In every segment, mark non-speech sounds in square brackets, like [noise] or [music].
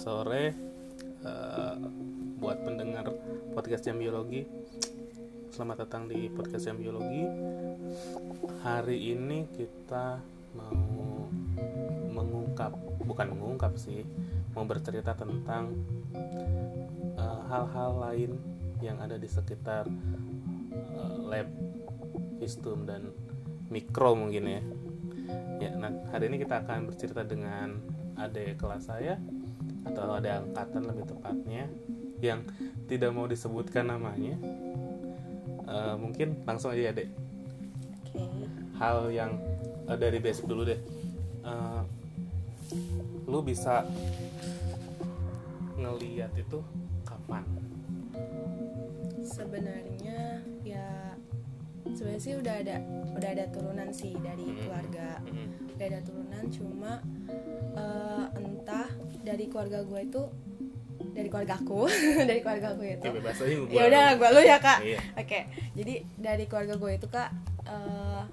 sore uh, buat pendengar podcast jam biologi. Selamat datang di podcast jam biologi. Hari ini kita mau mengungkap, bukan mengungkap sih, mau bercerita tentang uh, hal-hal uh, lain yang ada di sekitar uh, lab vistum dan mikro mungkin ya. Ya, nah hari ini kita akan bercerita dengan adik kelas saya atau ada angkatan lebih tepatnya yang tidak mau disebutkan namanya uh, mungkin langsung aja ya dek. Okay. hal yang uh, dari basic dulu deh uh, lu bisa ngeliat itu kapan? Sebenarnya ya sebenarnya sih udah ada udah ada turunan sih dari keluarga. Udah ada turunan cuma dari keluarga gue itu dari keluarga aku [laughs] dari keluarga aku itu ya udah gue lu ya kak iya. oke okay. jadi dari keluarga gue itu kak uh,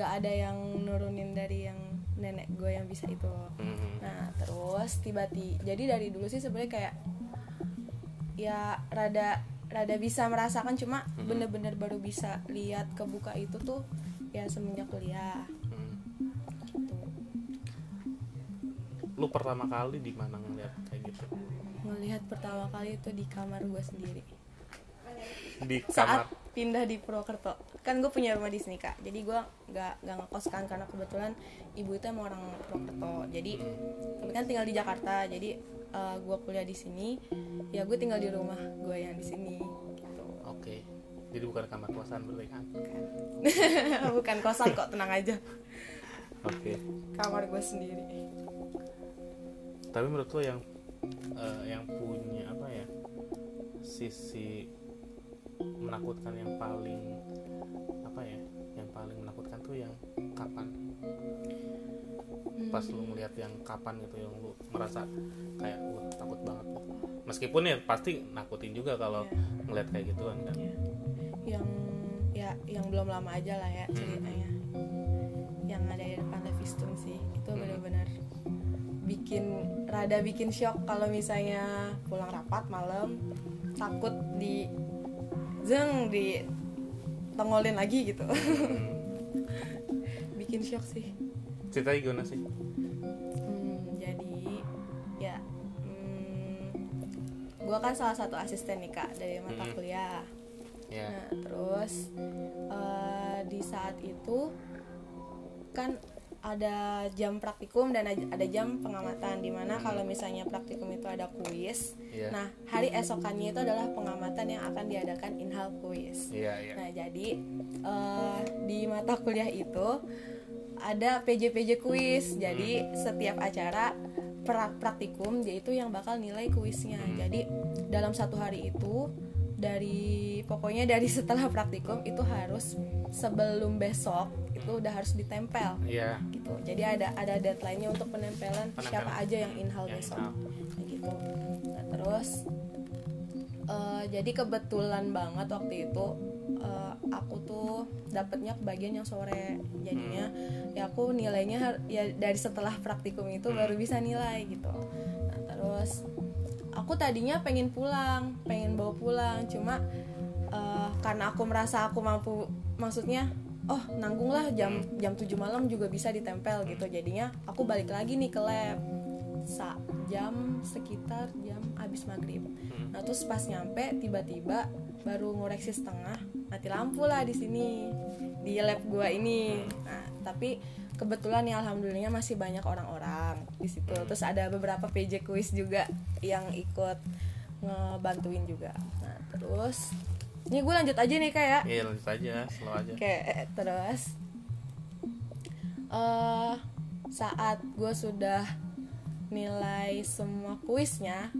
ada yang nurunin dari yang nenek gue yang bisa itu mm-hmm. nah terus tiba-tiba jadi dari dulu sih sebenarnya kayak ya rada rada bisa merasakan cuma mm-hmm. bener-bener baru bisa lihat kebuka itu tuh ya semenjak kuliah lu pertama kali di mana ngeliat kayak gitu? Ngelihat pertama kali itu di kamar gue sendiri. Di kamar? saat pindah di Purwokerto. Kan gue punya rumah di sini kak. Jadi gue nggak nggak ngekos kan karena kebetulan ibu itu emang orang Purwokerto. Jadi hmm. kan tinggal di Jakarta. Jadi uh, eh, gue kuliah di sini. Ya gue tinggal di rumah gue yang di sini gitu. Oke. Okay. jadi bukan kamar kosan berarti kan? Bukan. [laughs] Bukan kosan kok tenang aja. Oke. Okay. kamar gue sendiri tapi menurut lo yang uh, yang punya apa ya sisi menakutkan yang paling apa ya yang paling menakutkan tuh yang kapan pas lu ngeliat yang kapan gitu yang lu merasa kayak wah takut banget meskipun ya pasti nakutin juga kalau yeah. ngeliat kayak gituan kan yeah. yang ya yang belum lama aja lah ya ceritanya hmm. yang ada bikin rada bikin shock kalau misalnya pulang rapat malam takut di zeng di tengolin lagi gitu. Bikin shock sih. Cerita gimana sih? Hmm, jadi ya hmm, gue kan salah satu asisten nih kak dari mata hmm. kuliah. Yeah. nah terus uh, di saat itu kan ada jam praktikum dan ada jam pengamatan di mana kalau misalnya praktikum itu ada kuis yeah. nah hari esokannya itu adalah pengamatan yang akan diadakan inhal kuis. Yeah, yeah. nah jadi uh, di mata kuliah itu ada PJ-PJ kuis. Jadi setiap acara praktikum dia itu yang bakal nilai kuisnya. Jadi dalam satu hari itu dari pokoknya dari [laughs] setelah praktikum itu harus sebelum besok itu udah harus ditempel. Yeah. gitu. Jadi ada ada deadline-nya untuk penempelan, penempelan. siapa aja yang inhal yang besok. in gitu. Nah, terus uh, jadi kebetulan banget waktu itu uh, aku tuh dapetnya kebagian yang sore. Jadinya hmm. ya aku nilainya ya dari setelah praktikum itu hmm. baru bisa nilai gitu. Nah terus aku tadinya pengen pulang pengen bawa pulang. Cuma uh, karena aku merasa aku mampu maksudnya oh nanggung lah jam jam 7 malam juga bisa ditempel gitu. Jadinya aku balik lagi nih ke lab sa jam sekitar jam habis maghrib. Hmm. nah terus pas nyampe tiba-tiba baru ngoreksi setengah mati lampu lah di sini di lab gua ini. Nah tapi kebetulan ya alhamdulillahnya masih banyak orang-orang di situ. Terus ada beberapa PJ quiz juga yang ikut ngebantuin juga. Nah terus ini gue lanjut aja nih kayak ya. iya lanjut aja slow aja. Oke terus uh, saat gue sudah nilai semua kuisnya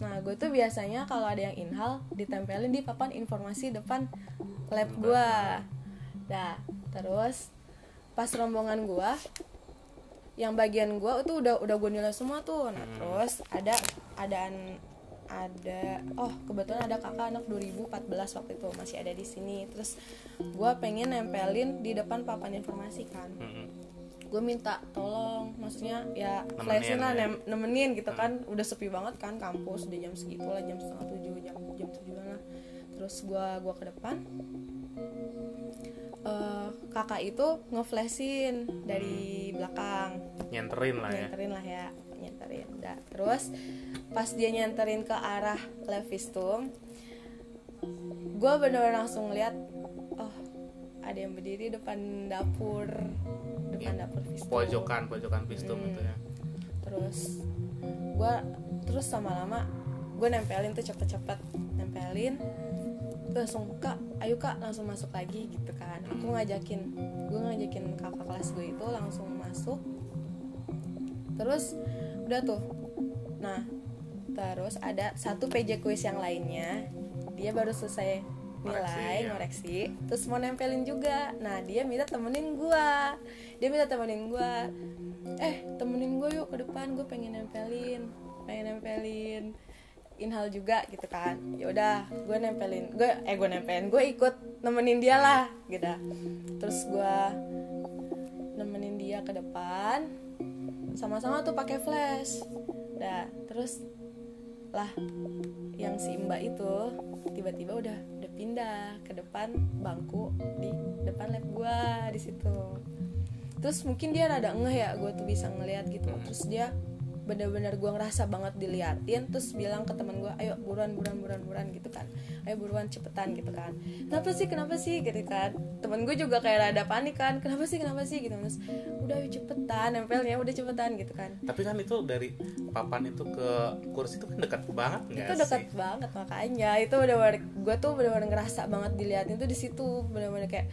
nah gue tuh biasanya kalau ada yang inhal ditempelin di papan informasi depan lab gue nah terus pas rombongan gue yang bagian gue itu udah udah gue nilai semua tuh nah hmm. terus ada adaan ada oh kebetulan ada kakak anak 2014 waktu itu masih ada di sini terus gue pengen nempelin di depan papan informasi kan hmm. Gue minta tolong maksudnya ya flashin lah ya. nemenin gitu kan. Udah sepi banget kan kampus udah jam segitu lah jam setengah tujuh jam jam tujuh lah. Terus gue gua ke depan. Uh, kakak itu ngeflashin dari belakang. Nyenterin lah ya. Nyenterin lah ya nyenterin. Dah terus pas dia nyenterin ke arah levistum gue bener-bener langsung lihat ada yang berdiri depan dapur depan ya, dapur vistum. Pojokan pojokan vistum hmm. itu ya. Terus gue terus sama lama gue nempelin tuh cepet-cepet. Nempelin langsung kak ayo kak langsung masuk lagi gitu kan. Aku ngajakin gue ngajakin kakak kelas gue itu langsung masuk. Terus udah tuh. Nah terus ada satu PJ quiz yang lainnya. Dia baru selesai nilai ngoreksi, ya. terus mau nempelin juga. Nah dia minta temenin gue dia minta temenin gue eh temenin gue yuk ke depan gue pengen nempelin pengen nempelin inhal juga gitu kan. Ya udah gue nempelin gue eh gue nempelin gue ikut nemenin dia lah gitu. Terus gue nemenin dia ke depan sama-sama tuh pakai flash. Dah terus lah yang si mbak itu tiba-tiba udah pindah ke depan bangku di depan lab gue di situ. Terus mungkin dia rada ngeh ya gue tuh bisa ngeliat gitu. Terus dia bener-bener gue ngerasa banget diliatin terus bilang ke teman gue ayo buruan buruan buruan buruan gitu kan. Ayo buruan cepetan gitu kan. Kenapa sih kenapa sih? gitu kan. Temen gue juga kayak ada panik kan kenapa sih kenapa sih? gitu. Terus udah ayo cepetan nempelnya udah cepetan gitu kan. Tapi kan itu dari papan itu ke kursi itu kan dekat banget nggak itu dekat banget makanya itu bener-bener gue tuh bener-bener ngerasa banget diliatin tuh di situ. Bener-bener kayak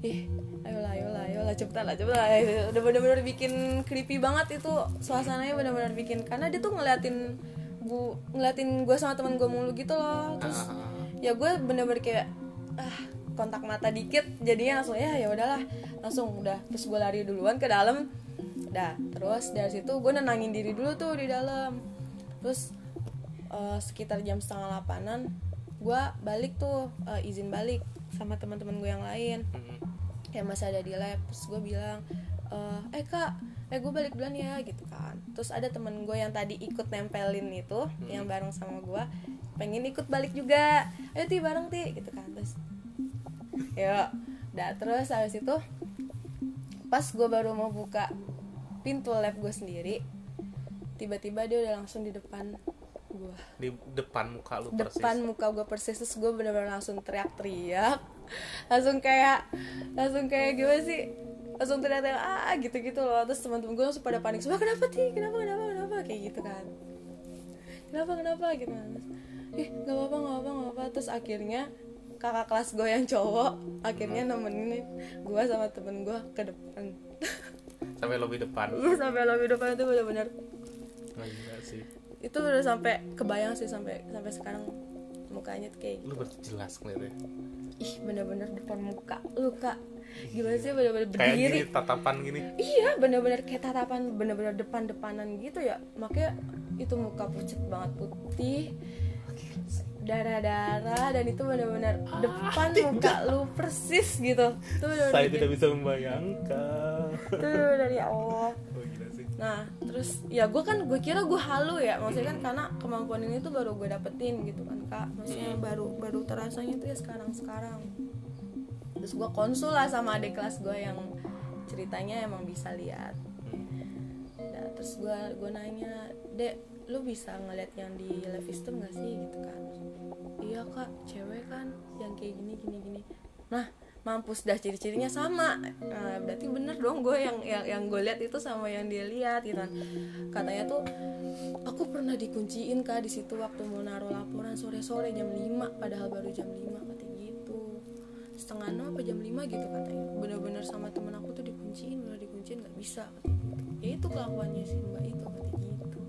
ih ayolah ayolah ayolah cepetan lah cepetan lah. Udah bener-bener bikin creepy banget itu suasananya bener-bener bikin. Karena dia tuh ngeliatin bu ngeliatin gue sama teman gue mulu gitu loh. Terus uh. ya gue bener-bener kayak ah kontak mata dikit jadinya langsung ya ya udahlah. Langsung udah terus gue lari duluan ke dalam. Dah terus dari situ gue nenangin diri dulu tuh di dalam. Terus uh, sekitar jam setengah delapanan gue balik tuh uh, izin balik sama teman-teman gue yang lain. Mm-hmm kayak masih ada di lab terus gue bilang eh, eh kak eh gue balik duluan ya gitu kan. Terus ada temen gue yang tadi ikut nempelin itu hmm. yang bareng sama gue pengen ikut balik juga. Ayo ti bareng ti gitu kan. Terus ya udah terus habis itu pas gue baru mau buka pintu lab gue sendiri tiba-tiba dia udah langsung di depan gue di depan muka lu persis. depan muka gue persis terus gue bener-bener langsung teriak-teriak langsung kayak langsung kayak gimana sih? Langsung teriak-teriak ah gitu-gitu loh. Terus teman-teman gue langsung pada panik semua kenapa sih? Kenapa kenapa kenapa? Kayak gitu kan. Kenapa kenapa? Gitu kan. Terus, ih nggak apa-apa nggak apa nggak apa terus akhirnya kakak kelas gue yang cowok akhirnya nemenin gue sama temen gue ke depan. Sampai lobby depan. [laughs] Iya sampai lobby depan itu benar-benar oh, sih. Itu udah sampai kebayang sih sampai sampai sekarang mukanya tuh kayak gitu. lu jelas ngeliatnya. Ih bener-bener depan muka lu kak. Gimana sih bener-bener berdiri kayak gini tatapan gini. Iya bener-bener kayak tatapan bener-bener depan-depanan gitu ya. Makanya itu muka pucat banget putih. Darah-darah dan itu bener-bener ah, depan [laughs] muka lu persis gitu. Tuh saya tidak bisa membayangkan tuh dari Allah. Nah terus ya gue kan gue kira gue halu ya. Maksudnya kan karena kemampuan ini tuh baru gue dapetin gitu kan kak. Maksudnya hmm. baru baru terasanya tuh ya sekarang sekarang terus gue konsul lah sama adik kelas gue yang ceritanya emang bisa lihat. Nah, terus gue gue nanya dek lu bisa ngeliat yang di Levistum gak sih? Gitu kan. Iya kak cewek kan yang kayak gini gini gini. Nah mampus dah ciri-cirinya sama. Nah, berarti bener dong gue yang yang yang gue lihat itu sama yang dia lihat gitu. Katanya tuh aku pernah dikunciin kak di situ waktu mau naruh laporan sore-sore jam 5 padahal baru jam 5 katanya gitu. Setengah enam apa jam 5 gitu katanya. Bener-bener sama temen aku tuh dikunciin udah dikunciin nggak bisa katanya gitu. Ya itu kelakuannya sih mbak itu katanya gitu.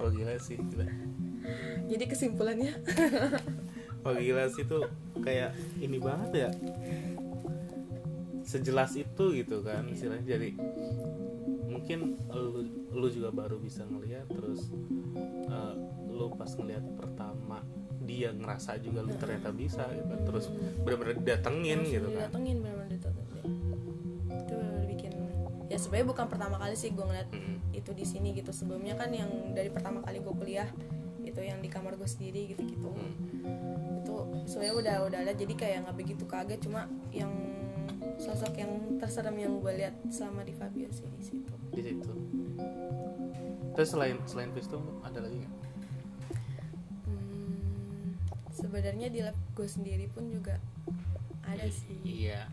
Oh gila sih gila jadi kesimpulannya. [laughs] Oh gila sih tuh kayak ini banget ya. Sejelas itu gitu kan istilahnya. Jadi mungkin lu, lu juga baru bisa ngelihat terus uh, lu pas ngelihat pertama dia ngerasa juga lu ternyata bisa gitu. Terus benar-benar datengin gitu kan. datengin benar-benar datengin itu benar bikin ya sebenarnya bukan pertama kali sih gue ngeliat mm -hmm. itu di sini gitu. Sebelumnya kan yang dari pertama kali gue kuliah itu yang di kamar gue sendiri gitu gitu mm. itu sebenarnya udah udah ada jadi kayak nggak begitu kaget cuma yang sosok yang terserem yang gue lihat selama di Fabio sih di situ. Di situ. Terus selain selain Visto ada lagi nggak? Hmm, sebenarnya di lab gue sendiri pun juga ada sih. iya.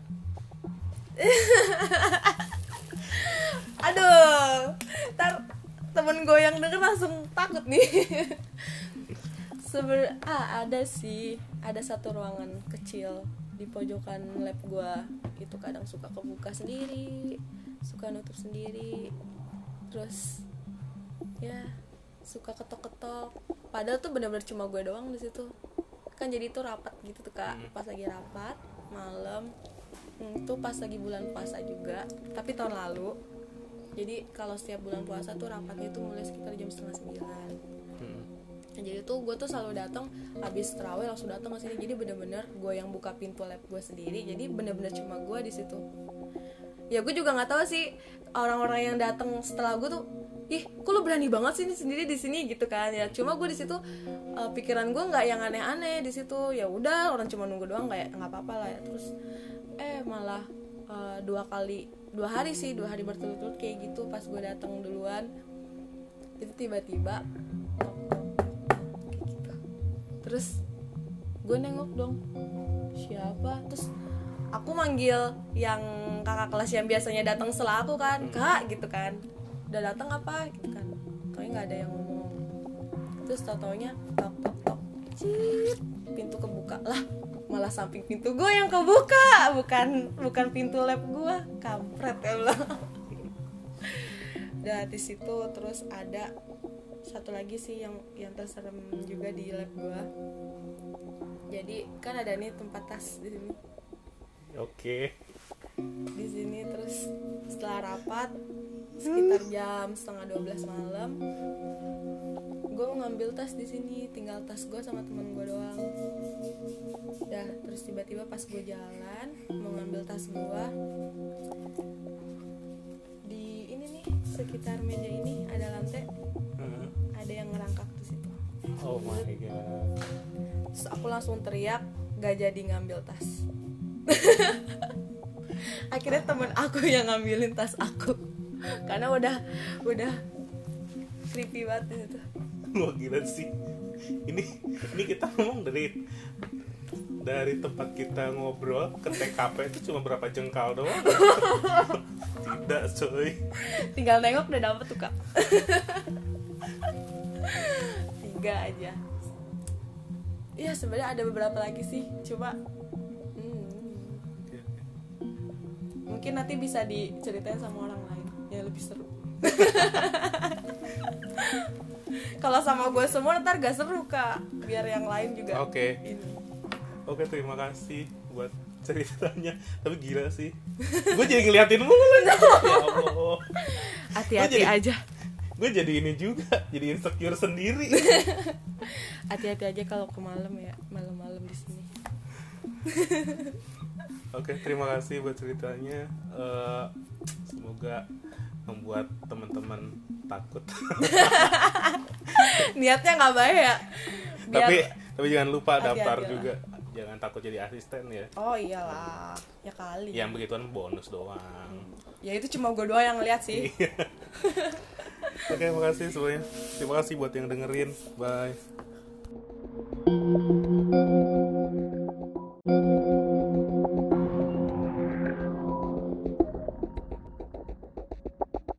[laughs] Aduh ntar temen gue yang denger langsung takut nih [laughs] Seber ah ada sih. Ada satu ruangan kecil di pojokan lab gue itu kadang suka kebuka sendiri suka nutup sendiri. Terus ya suka ketok-ketok. Padahal tuh bener-bener cuma gue doang di situ. Kan jadi tuh rapat gitu tuh kak. Hmm. pas lagi rapat malam tuh pas lagi bulan puasa juga. Tapi tahun lalu jadi kalau setiap bulan puasa tuh rapatnya tuh mulai sekitar jam setengah jadi tuh gue tuh selalu datang habis terawih langsung datang ke sini. Jadi bener-bener gue yang buka pintu lab gue sendiri. Jadi bener-bener cuma gue di situ. Ya gue juga nggak tahu sih orang-orang yang datang setelah gue tuh ih kok lu berani banget sih sendiri di sini? Gitu kan. Ya cuma gue di situ uh, pikiran gue nggak yang aneh-aneh di situ. Ya udah orang cuma nunggu doang kayak nggak apa-apa lah. Ya terus eh malah uh, dua kali dua hari sih dua hari berturut-turut kayak gitu pas gue datang duluan. Itu tiba-tiba terus gue nengok dong siapa? Terus aku manggil yang kakak kelas yang biasanya datang setelah aku kan kak gitu kan. Udah datang apa? Gitu kan. Kayaknya nggak ada yang ngomong. Terus tau taunya tok tok tok. Cip pintu kebuka. Lah malah samping pintu gue yang kebuka bukan bukan pintu lab gue. Kampret ya Allah. [laughs] Udah di situ terus ada satu lagi sih yang yang terserem juga di lab gua. Jadi kan ada nih tempat tas di sini. Oke. Okay. di sini terus setelah rapat sekitar jam setengah 12 malam gue ngambil tas di sini. Tinggal tas gue sama temen gue doang. Dah terus tiba-tiba pas gue jalan mau ngambil tas gue di ini nih sekitar meja ini ada lantai ada yang ngerangkak di situ. Oh my god. Terus aku langsung teriak gak jadi ngambil tas. [laughs] Akhirnya temen aku yang ngambilin tas aku. Karena udah udah creepy banget itu wah gila sih. Ini ini kita ngomong dari dari tempat kita ngobrol ke TKP itu cuma berapa jengkal doang. [laughs] Tidak coy. Tinggal nengok udah dapet tuh kak [laughs] tiga aja. Ya sebenarnya ada beberapa lagi sih coba hmm, mungkin nanti bisa diceritain sama orang lain yang lebih seru. [laughs] Kalau sama gue semua ntar gak seru kak. Biar yang lain juga oke. okay. oke okay, terima kasih buat ceritanya. Tapi gila sih. Gue jadi ngeliatin mulu [laughs] ya Allah. Hati-hati aja gue jadi ini juga jadi insecure sendiri. [laughs] Hati-hati aja kalau ke malam ya malam-malam di sini. [laughs] Oke terima kasih buat ceritanya. Uh, semoga membuat teman-teman takut. [laughs] Niatnya nggak baik ya? Biar tapi tapi jangan lupa daftar juga. Jangan takut jadi asisten ya. Oh iyalah. Ya kali. Yang begituan bonus doang. Ya itu cuma gue doang yang lihat sih. Iya. Oke, okay, makasih semuanya. Terima kasih buat yang dengerin. Bye.